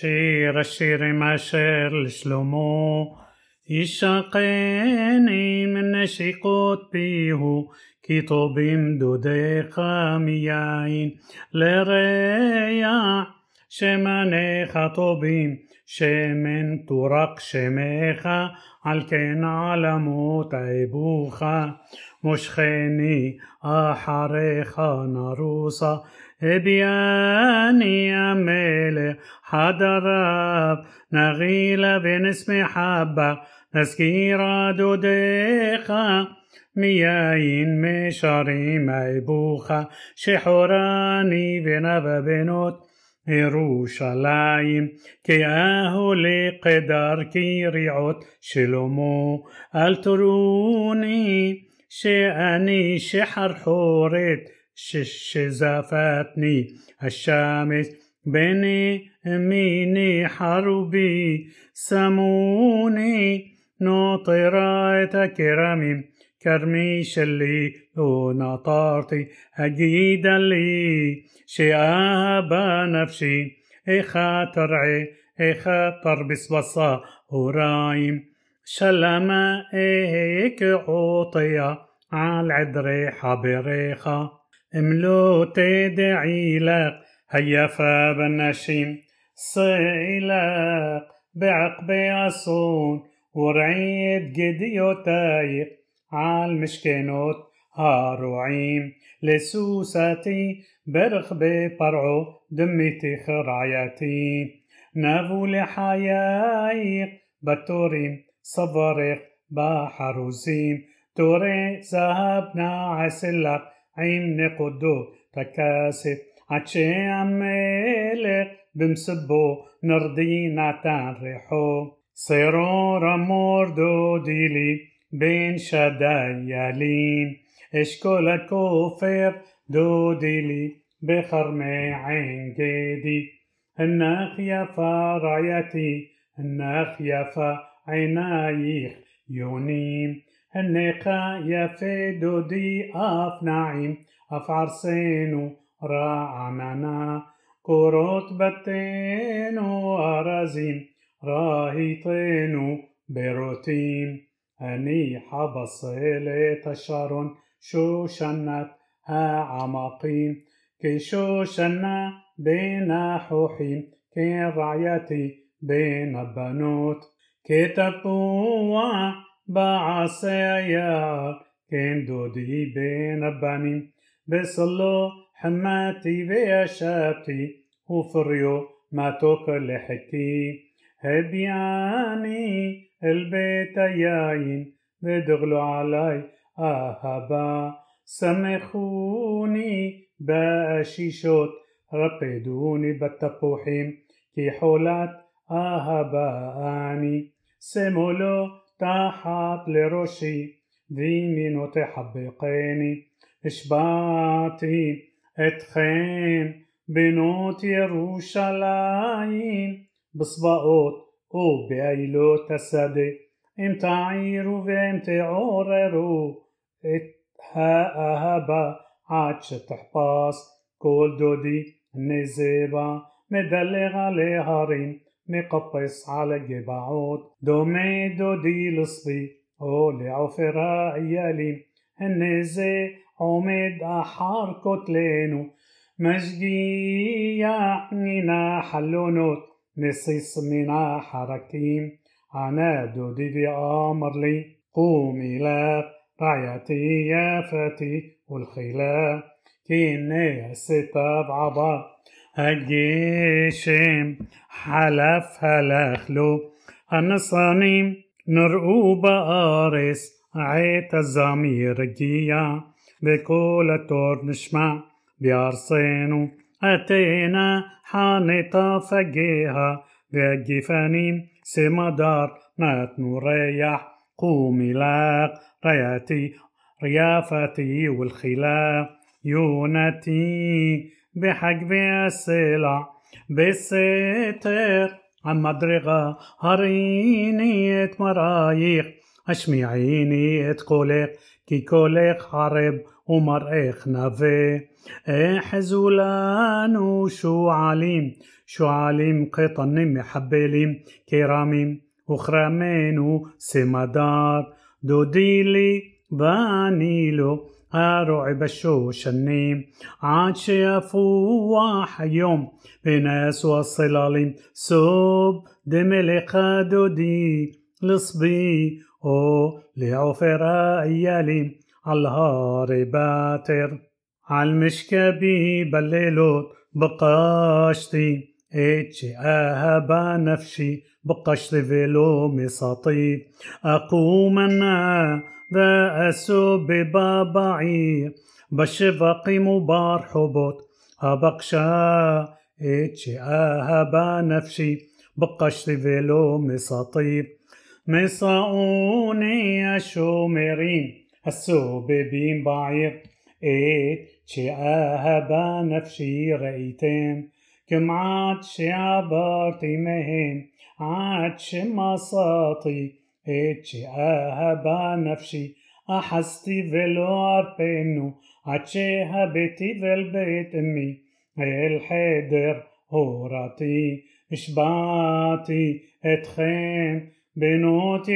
שיר השירים אשר לשלמה, ישקני מנשיקות פיהו, כי טובים דודיך מיין לריח, שמניך טובים, שמן תורק שמך, על כן עלמות עבוך, מושכני אחריך נרוסה ابياني أميلي حضراب نغيل بنسمي حبة نسكيرا دوديخا مياين مشاري ميبوخا شحوراني بنبا بنوت ירושלים, כי אהו לקדר כי רעות שלמה, אל תרוני שאני שחרחורת شش زفاتني الشمس بين ميني حربي سموني ناطرة كرمي كرمي شلي ونطارتي أجيد لي شئاب نفسي إخا ترعي إخا تربس بسبصة ورايم شلما إيك عطية على العدري حبريخة املو تدعي لك هيفا بالنشيم صيلك بعقب أصون ورعيد قديوتايق على مشكنوت هاروعيم لسوساتي برخ بپرعو دميتي خرعياتي نافو لحيايق بتوريم صبرخ بحروزيم توري ذهب ناعسلك عيم نقدو تكاسب عتشي عمالك بمسبو نرضي نعتان ريحو صيرو رمور دو ديلي بين شدايالين אשכול הכופר דודי לי בכרמי עין גדי הנך יפה רעיתי הנך יפה עיניך יונים הנך יפה דודי אף נעים אף ערשנו רעננה קורות בתינו ארזים רהיטנו ברותים אני חבצלת השרון שושנת העמקים כשושנה בין החוחים כן רעיתי בין הבנות כתפוח בעצי היער כן דודי בין הבנים בצלו חמדתי וישבתי ופריו מתוק לחכי هبياني البيت ياين بدغلوا علي أهبا سمخوني بأشيشوت رقدوني بالتبوحين كي حولات أهباني سمولو تحت لرشي וימינו תחבקני, השבעתי אתכם בנות ירושלים, בצבאות ובעילות השדה, אם תעירו ואם תעוררו את האהבה עד שתחפש כל דודי נזבה מדלג על ההרים نقبص على الجبعود دومي دودي لصبي أو لعفرا عيالي هن زي عمد أحار كتلينو يعني منا حلونوت نصيص منا حركتين أنا دودي أمر لي قومي لا رعيتي يا فتي والخلاف كيني ستاب عبار الجيشم حلف هلخلو النصانيم נראו בארץ עת הזמיר הגיע וקול התור נשמע בארצנו התאנה חנטה פגיה והגפנים סמדר נתנו ריח קומי לך רעיתי יפתי ולכי לך יונתי בחגוי הסלע בסתר המדרגה הראיני את מראיך השמיעיני את קולך כי קולך ערב ומראך נאוה אחזו לנו שועלים שועלים קטנים מחבלים כרמים וכרמינו סמדר דודי לי ואני לו הרעה בשושנים. שיפוח היום ונסו הצללים סב דמה לך דודי לצבי. או לעפר האילים על הרי בתר על משכבי בלילות בקשתי את שאהבה נפשי בקשתיו ולא מצאתיו אקומה נא اسوب ببابعي بشفقي مبار حبوت أبقشا اتشي اهبا نفشي بقشتي فيلو مساطيب مصاوني الشومرين السوببين بعير اتشي اهبا نفشي رأيتين. كم عاد عبرتي مهم עד את שאהבה נפשי אחזתיו ולא ארפנו עד שהביאתיו אל בית אמי ואל חדר הורתי השבעתי אתכם בנות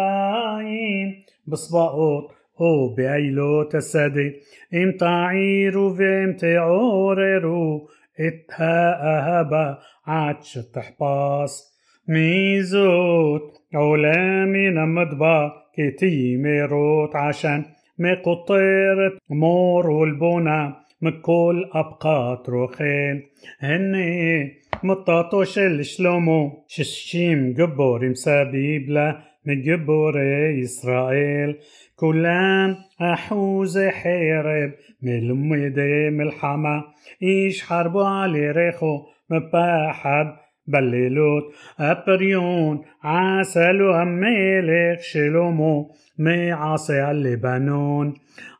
ירושלים בצבאות או באילות השדה אם תעירו ואם תעוררו את האהבה עד שתחפץ מי זאת. עלה מן המדבר כתימרות עשן. מקטרת מור ולבונה. מכל אבקת רוכל. הנה מטתו שלשלמה. ששים גברים סביב לה מגברי ישראל. כלם אחזי חרב. מלמדי מלחמה. איש חרבו על ירכו. מפחד בלילות אפריון עשה לו המלך שלמה מעצי הלבנון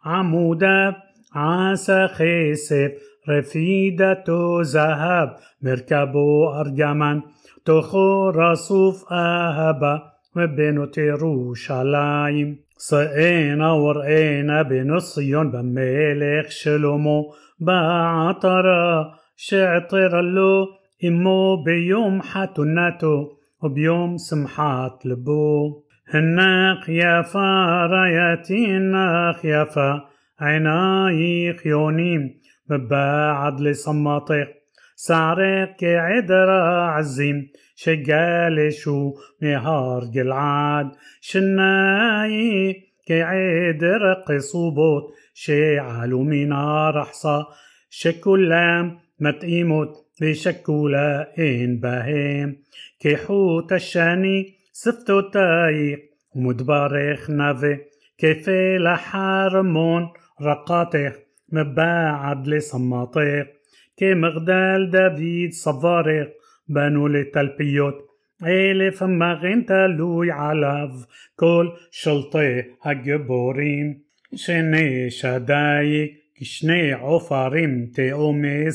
עמודיו עשה כסף רפידתו זהב מרכבו ארגמן תוכו רצוף אהבה מבנות ירושלים צאינה וראינה בנות ציון במלך שלמה بعطرة شعطر له إمو بيوم حتناتو وبيوم سمحات لبو. هناق يافا راياتي هناق يافا عيناي خيونيم ببعد لصماطق سعرق كعدرا عزيم شقال شو نهار جلعاد. شناي كعدر قصوبوت شعالو منار حصى. شكلام متقيموت بشكولا إن بهيم كحوت الشاني سفتو تايق ومدبارخ نافي كيفي لحرمون رقاتخ مباعد لصماطيق كمغدال دافيد صفارق بنو لتلبيوت ألف مغين تلوي علف كل شلطي هجبورين شني شدايق كشني عفاريم تأمي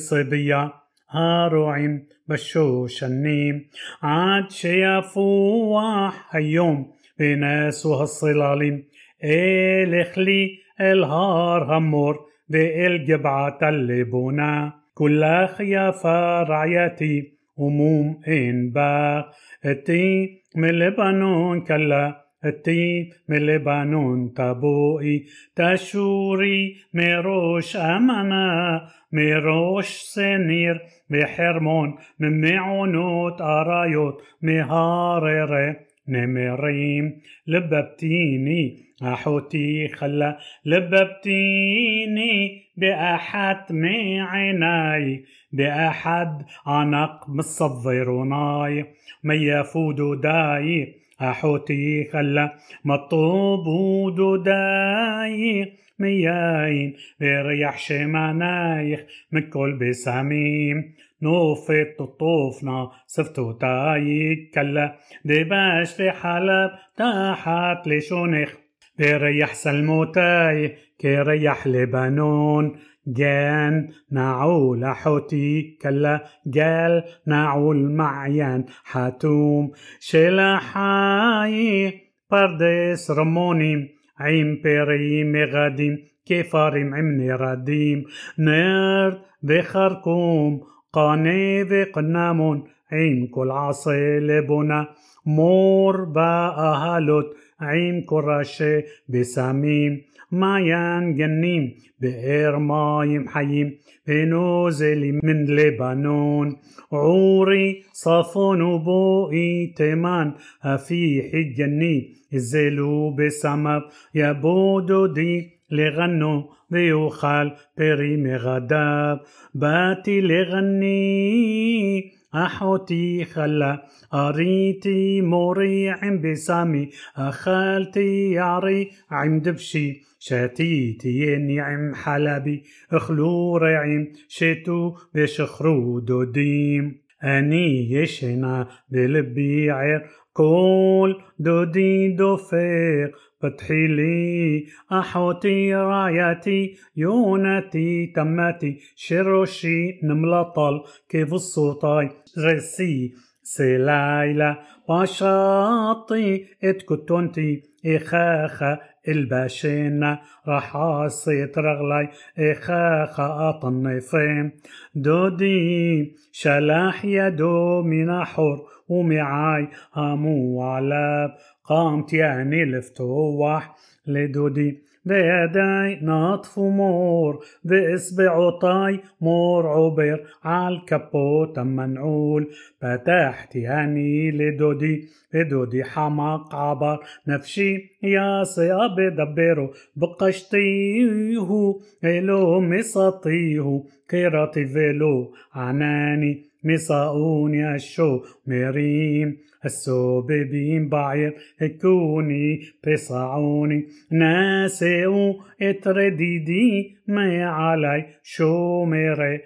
هاروعيم بشوشنيم عاد شيافوح اليوم بناس وهالصلاليم الخلي الهار همور والجبعة اللبونا كل خيافة رعيتي هموم إن با التي من لبنان كلا التي من لبنان تبوئي تشوري مروش أمنا مروش سنير بحرمون من معونوت أرايوت مهارره نمريم لببتيني أحوتي خلا لببتيني بأحد من عيناي באחד ענק מצורניך מה יפו דדיך אחותי כלה מה טבו דדיך מיין וריח שמניך מכל בשמים נפת תטפנה שפתותיך כלה דבש וחלב תחת לשונך וריח שלמתיך כריח לבנון גן נעול אחתי כלה. גל נעול מעין חתום שלחיך פרדס רמונים. עם פרי מגדים כפרים עם נרדים נרד וכרכם קנה וקנמון עם כל עצי לבונה מר ואהלות עם כל ראשי بساميم. מעיין גנים, באר מים חיים, ונוזל من لبنان عوري صفون وبوئي تيمان أفيح الجني الزلو بسمب يبودو دي لغنو ויאכל פרי מגדיו. באתי לגני أحوتي خلا אריתי מורי עם בשמי אכלתי יערי עם דבשי שתיתי ייני עם חלבי אכלו רעים שתו ושכרו דודים אני ישנה ולבי ער קול דודי דופק פתחי לי אחתי רעיתי יונתי תמתי שראשי נמלא טל קוצותי רסיסי לילה פשטתי את כתנתי איככה אלבשנה רחצתי את רגלי איככה אטנפם. דודי שלח ידו מן החר ומעי המו עליו קמתי אני לפתח לדודי וידי נטפו מור ואצבעתי מור עבר על כפות המנעול פתחתי אני לדודי ודודי חמק עבר נפשי יצאה בדברו בקשתיהו ולא מצאתיהו קראתיו ולא ענני מצאני השמרים הסבבים בעיר הכוני פצעוני נשאו את רדידי מעלי שמרי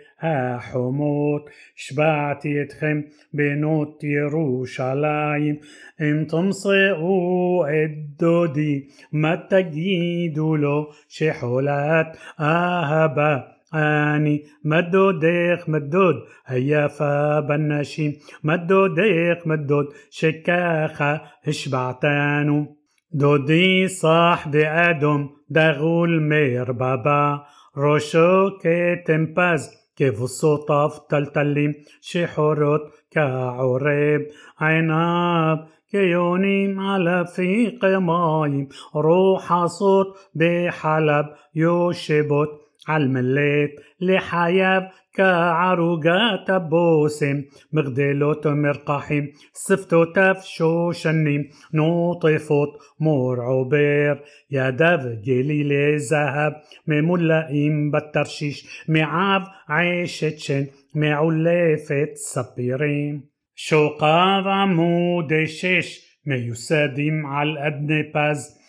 حموت شبعتي اتخم بنوت يروشلايم. إن تمصئو الدودي ما تجيدوا له شحولات. اهبا آني مدود ديخ مدود هيا فبناشيم مدود ديخ مدود شكاخة اشبعتانو دودي صاحب آدم دغول مير بابا. ראשו כתם פז קווצותיו תלתלים. שחורות כעורב עיניו כיונים על אפיקי מים רוחצות בחלב יושבות על מלאת לחיו כערוגת הבושם מגדלות מרקחים שפתותיו שושנים נוטפות מור עובר. ידיו גלילי זהב ממולאים בתרשיש מעיו עשת שן מעולפת ספירים. שוקיו עמודי שש מיוסדים על אדני פז.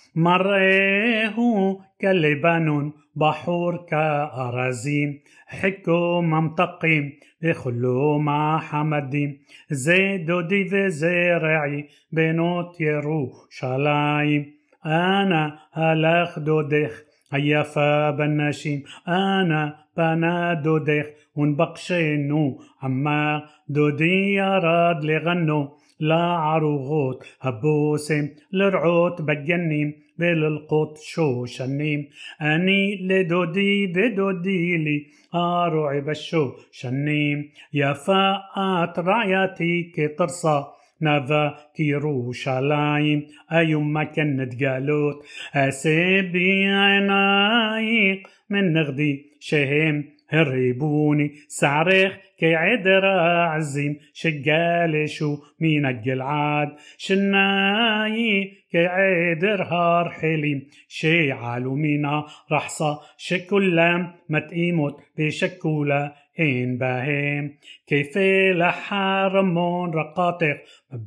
בחור כארזים חכו ממתקים וכולו מחמדים زي دودي وزرعي بنوت يروشلايم أنا هلخ دودخ هيافا بناشيم. أنا بنا دودخ ونبقشينو عما دودي يراد لغنو لا عروغوت هبوسم لرعوت بجنيم. بالقط شو شنيم أني لدودي بدودي لي הרועה בשושנים יפה את רעיתי כתרצה נאווה כירושלים איומה כנדגלות הסבי עיניך מנגדי שהם הרהיבוני שערך כעדר העזים שגלשו מן הגלעד שיניך כעדר הרחלים שעלו מן رحصة شكلام متقيموت بشكولا إن باهم كيف لحرمون رقاطق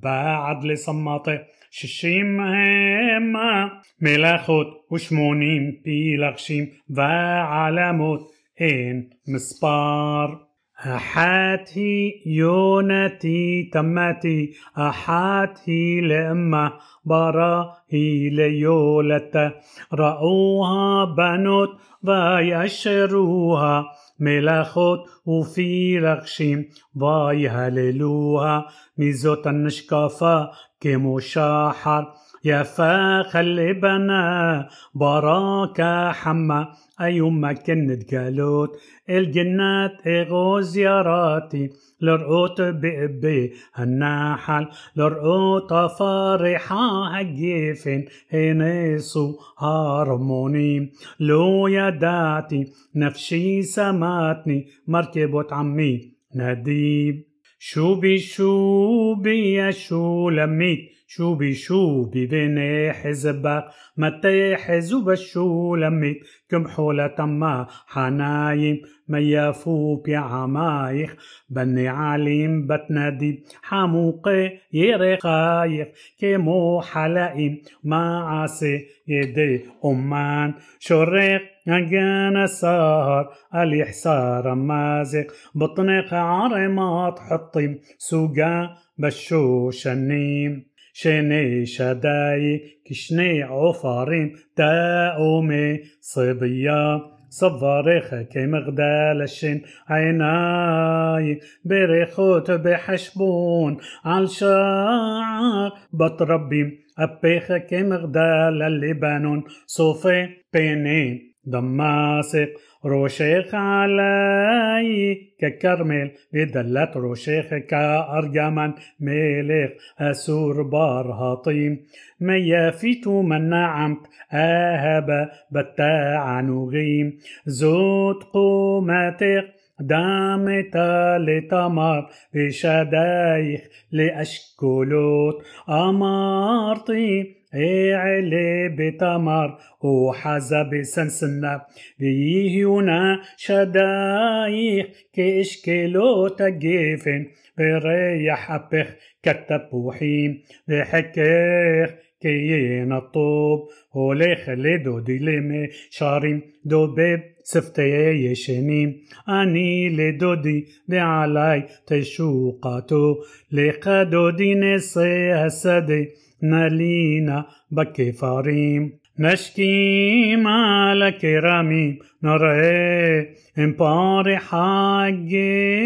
بعد لصماطق ششيم هما ملاخوت وشمونيم بيلغشيم وعلاموت إن مسبار. أحاتي يونتي تمتي. أحاتي لأمة براهي ليولة رأوها بنوت ويشروها ملخوت وفي رغشيم ويهللوها ميزوت النشكافة كمشاحر يفا خلي بنا براكة حما. أيوم كنت قالوت الجنات إغو زياراتي. لرقوت بقبي النحل لرقوت فرحة هجيفن هنسو هارموني لو يداتي نفسي سماتني. مركبة عمي نديب شوبي شوبي يا شولميت شوبي شوبي بني حزبك متى حزب الشولميت كم حولة ما حنايم؟ ما يفو بعمايخ بني عليم بتنادي حموقي يرقايخ كمو حلائم ما عسي يدي أمان؟ شرق أجانا السهر اليحسار مازق. بطنق عرمات حطيم سوقا بشوش النيم. شداي كشني عفارين تاومي صبيا صفاريخ كمغدال الشن عيناي بريخوت بحشبون على شعر بطربي أبيخ كمغدال اللبنان صوفي بينين دماسق روشيخ علي ككرمل بدلت روشيخ كأرجمن ملك أسور بارهطيم ما يافيت من نعمت أهب بتاع نغيم زود قومتك دامتا لتمر بشدايخ لأشكولوت أمارتي علي بتمر وحزب سنسنا بيهيونا شدايخ كإشكلو تجيفن بريح أبخ كتبوحيم بحكيخ كيين الطوب. هوليخ لدو ديلمي شاريم دوبيب سفتي يشنيم أني لدودي بعلاي تشوقاتو. لقدودي نسي السدي نالينا بكفاريم نشكي مالك رامي. نرى امباري حاجفين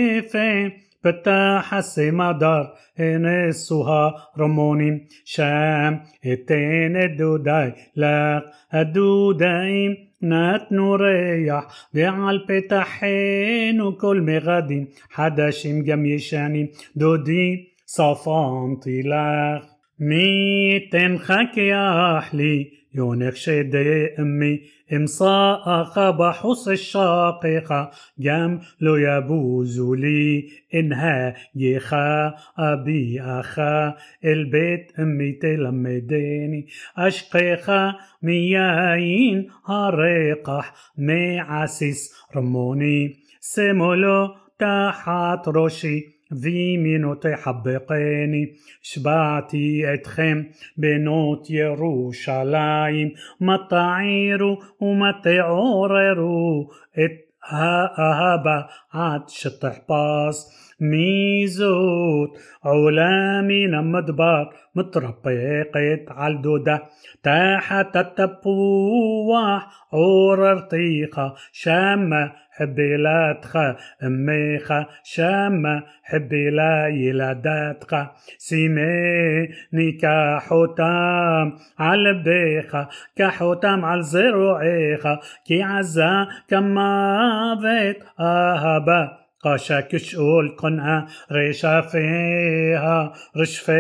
فتح السمادار إنسوها رموني. شام إتين الدوداي لاق الدودايم نات نوريح. بعل بتحين وكل مغادي. حداشم جم يشاني دودي. صفان طلاق. ميتن خك يا أحلي يونك شدي أمي إمصاء بحص الشاققة جم لو يبوز لي إنها يخا أبي أخا البيت أمي تلمديني أشقيخا مياين هريقح معسس رموني سمولو تحت رشي וימינו תחבקני, שבעתי אתכם בנות ירושלים, מה תעירו ומה תעוררו את האהבה עד שתחפש. ميزوت. عولامي نمدبار على عالدودة. تحت التبوح عور أرتيقة. شامة حبي لا تخا أميخا شامة حبي لا يلادتخا سيمي نيكا حوتام على بيخا كحوتام على زروعيخا كي عزا كمافت أهبا قاشا كشؤول قنعة ريشا فيها رشفة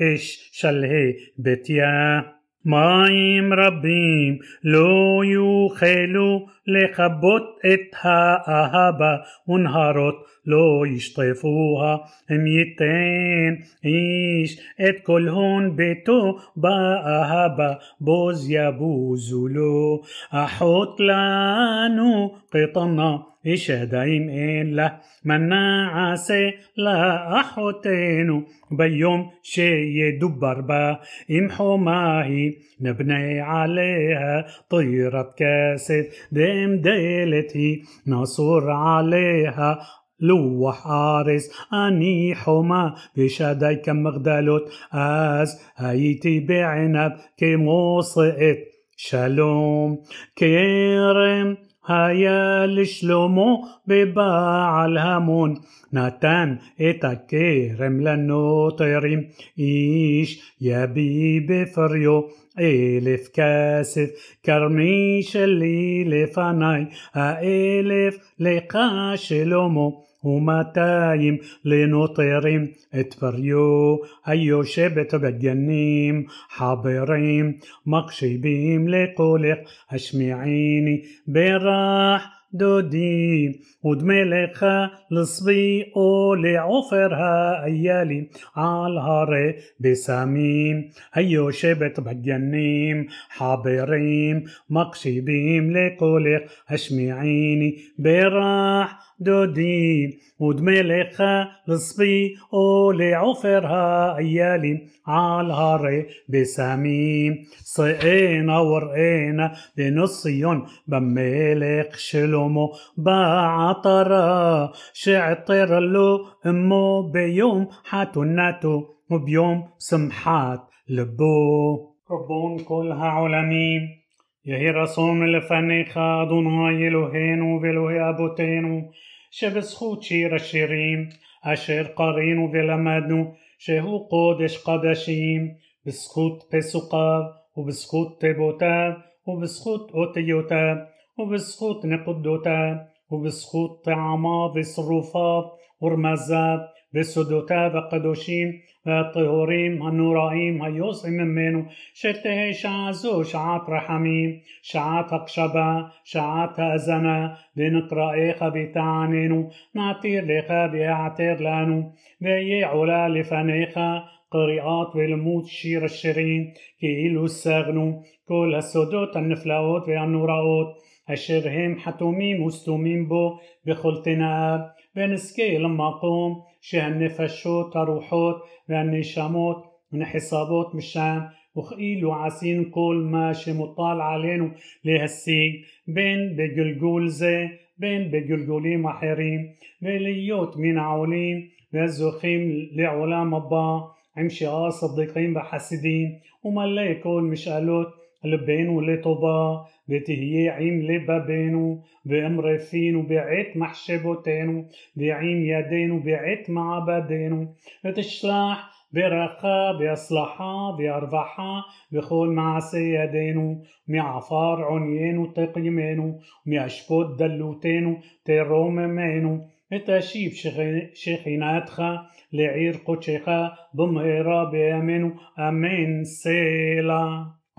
إش شلهي بتيا مايم ربيم لو يوخلو לכבות את האהבה ונהרות לא ישטפוה אם ייתן איש את כל הון ביתו באהבה בוז יבוזו לו אחות לנו قطنا إيش دايم إن له منا عسى لا أحوتينو بيوم شي يدبر با إمحو ماهي نبني عليها طيرة كاسد دم ديلتي نصور عليها. لوح عارس أني حما بشداي كم مغدالوت أز هايتي بعنب كموصئت شالوم كيرم היה לשלמה בבעל המון, נתן את הכרם לנוטרים, איש יביא בפריו אלף כסף, כרמי שלי לפניי, האלף לך שלמה. ומאתיים לנוטרים את פריו היושבת בגנים חברים מקשיבים לקולך השמיעיני ברח דודי ודמי לך לצבי או לעופר האיילי על הרי בסמים היושבת בגנים חברים מקשיבים לקולך השמיעיני ברח דודי دودين ودمي لخا لصبي ولعفرها أيالي عالهاري بساميم صئينا ورئينا بنصيون بملك شلومو بعطرا شعطر له أمو بيوم حاتوناتو وبيوم سمحات لبو ربون كلها عالمين יהי רצון לפניך, אדוני אלוהינו ואלוהי אבותינו, שבזכות שיר השירים, אשר קרינו ולמדנו, שהוא קודש קדשים, בזכות פסוקיו, ובזכות תיבותיו, ובזכות אותיותיו, ובזכות נקודותיו, ובזכות טעמיו ושרופיו ורמזיו וסודותיו הקדושים והטהורים הנוראים היוצאים ממנו, שתהא שעה זו שעת רחמים, שעת הקשבה, שעת האזנה, ונקראיך ותעננו, נעתיר לך והעתר לנו, ואהיה עולה לפניך קריאת ולימוד שיר השירים, כאילו השגנו כל הסודות הנפלאות והנוראות, אשר הם חתומים וסתומים בו בכל תנאיו, ונזכה למקום שהנפשות, הרוחות והנשמות נחסבות משם, וכאילו עשינו כל מה שמוטל עלינו להשיג, בין בגלגול זה, בין בגלגולים אחרים, ולהיות מן העולים והזוכים לעולם הבא, עם שאר צדיקים וחסידים, ומלא כל משאלות לבנו לטובה, بتهيي عيم لبابينو بأمر فينو بعت محشي بعيم يدينو بعت مع بدينو بتشلح برخا بأصلحا بأربحا بخول مع سيدينو معفار عنيانو تقيمينو معشبوت دلوتينو تروممينو التشيب شيخيناتخا لعير قدشخا بمهرة بأمينو أمين سيلا